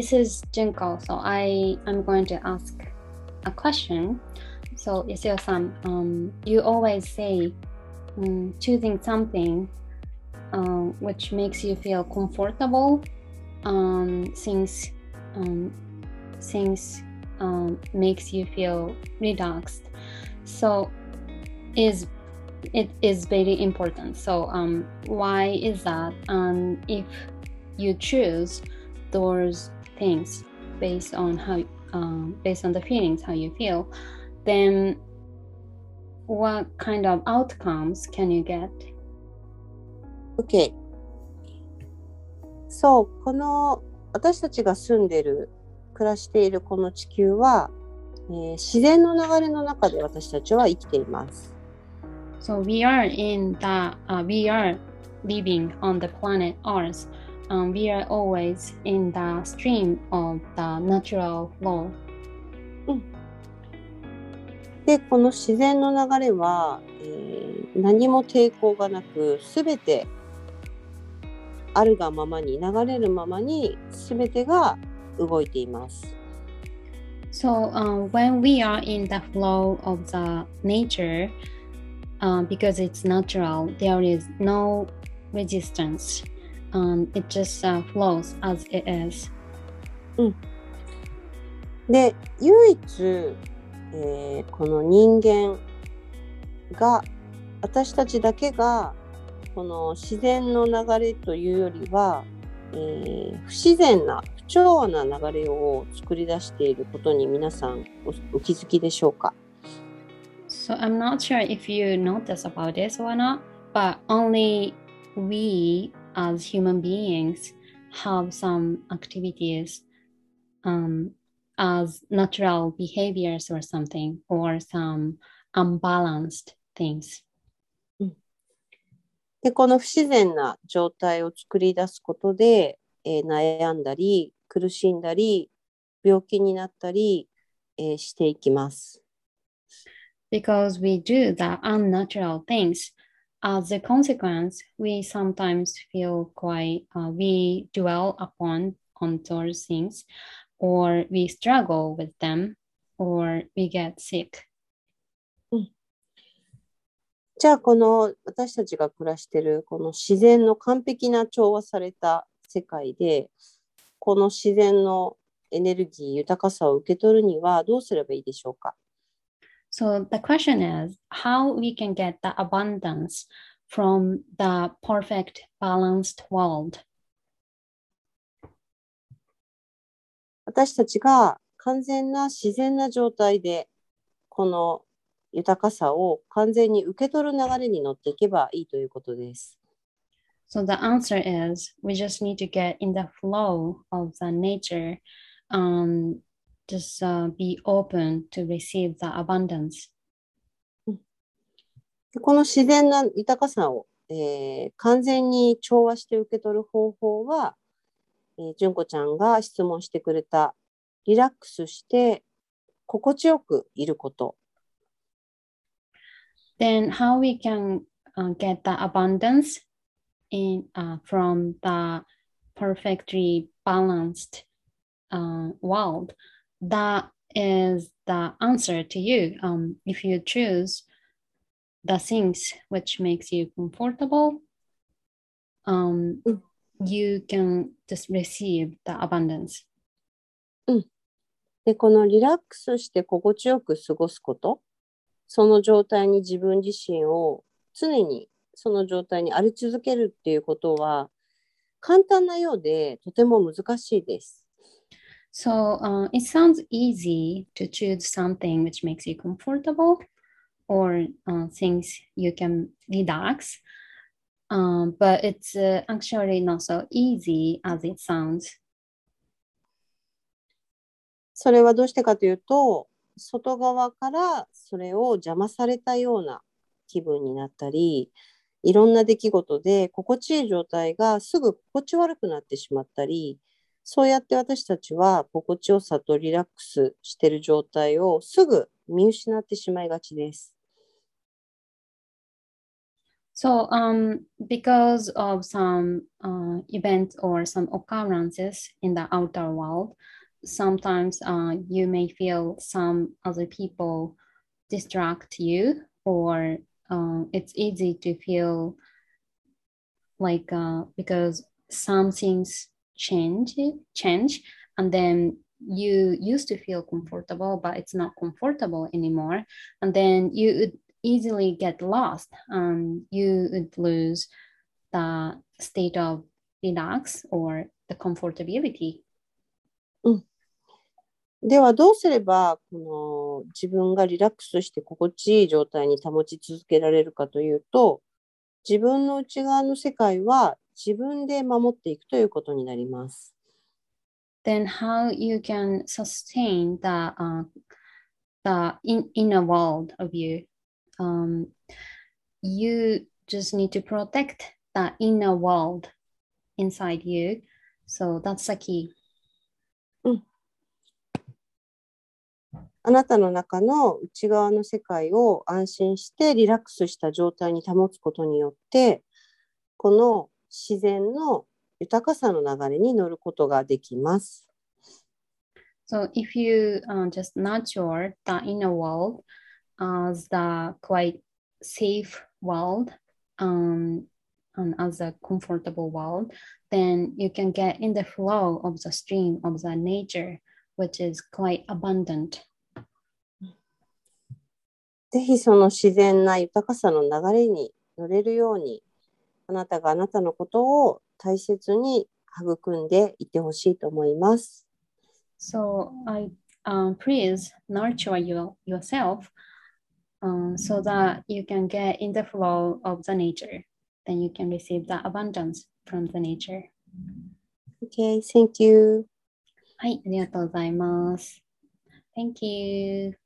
this is Junko. So I I'm going to ask a question. So Yasuo-san, um, you always say um, choosing something um, which makes you feel comfortable um, since um, since um, makes you feel relaxed. So is it is very important. So um, why is that? And if you choose those things based on how um, based on the feelings how you feel, then what kind of outcomes can you get? OK。そう、この私たちが住んでる、暮らしているこの地球は、えー自然の流れの中で私たちは生きています。So we are in the uh, we are living on the planet Earth. Um, we are always in the stream of the natural flow. で、この自然の流れは、えー何も抵抗がなく、すべてあるがままに、流れるままに、すべてが動いています。So uh, when we are in the flow of the nature, uh, because it's natural, there is no resistance. Um, it just uh, flows as it is. で唯一、えーこの人間が私たちだけがこの自然の流れというよりは、えー不自然な不調和な流れを作り出していることに皆さんおお気づきでしょうか So I'm not sure if you notice about this or not, but only we as human beings have some activities um, as natural behaviors or something, or some unbalanced things. でこの不自然な状態を作り出すことで、えー悩んだり苦しんだり病気になったり、えーしていきます。Because we do the unnatural things, as a consequence, we sometimes feel quite, uh, we dwell upon on those things, or we struggle with them, or we get sick. じゃあこの私たちが暮らしているこの自然の完璧な調和された世界でこの自然のエネルギー豊かさを受け取るにはどうすればいいでしょうか So the question is how we can get the abundance from the perfect balanced world. 私たちが完全な自然な状態でこの豊かさを完全に受け取る流れに乗っていけばいいということです。So the answer is we just need to get in the flow of the nature, um, just uh, be open to receive the abundance. でこの自然な豊かさを、えー完全に調和して受け取る方法は、えー、純子ちゃんが質問してくれたリラックスして心地よくいること。Then how we can uh, get the abundance in uh, from the perfectly balanced uh, world? That is the answer to you. Um, if you choose the things which makes you comfortable, um, Mm. you can just receive the abundance. で、このリラックスして心地よく過ごすこと、その状態に自分自身を常にその状態にあり続けるっていうことは簡単なようでとても難しいです。So uh, it sounds easy to choose something which makes you comfortable or uh, things you can relax, um, but it's uh, actually not so easy as it sounds. それはどうしてかというと、外側からそれを邪魔されたような気分になったり、いろんな出来事で心地いい状態がすぐ心地悪くなってしまったり、そうやって私たちは心地よさとリラックスしている状態をすぐ見失ってしまいがちです。So, um, because of some uh, events or some occurrences in the outer world, sometimes uh, you may feel some other people distract you, or uh, it's easy to feel like because some things change, change, and then you used to feel comfortable, but it's not comfortable anymore, and then you would easily get lost and you would lose the state of relax or the comfortability. ではどうすればこの自分がリラックスして心地いい状態に保ち続けられるかというと自分の内側の世界は自分で守っていくということになります。Then how you can sustain the uh, the in, inner world of you? Um, you just need to protect the inner world inside you. So that's the key. あなたの中の内側の世界を安心してリラックスした状態に保つことによってこの自然の豊かさの流れに乗ることができます。So if you uh, just nurture the inner world as the quite safe world um, and as a comfortable world, then you can get in the flow of the stream of the nature, which is quite abundant. ぜひその自然な豊かさの流れに乗れるようにあなたがあなたのことを大切に育んでいてほしいと思います。So I um, please nurture your, yourself um, so that you can get in the flow of the nature. Then you can receive the abundance from the nature. Okay, thank you. はい、ありがとうございます。Thank you.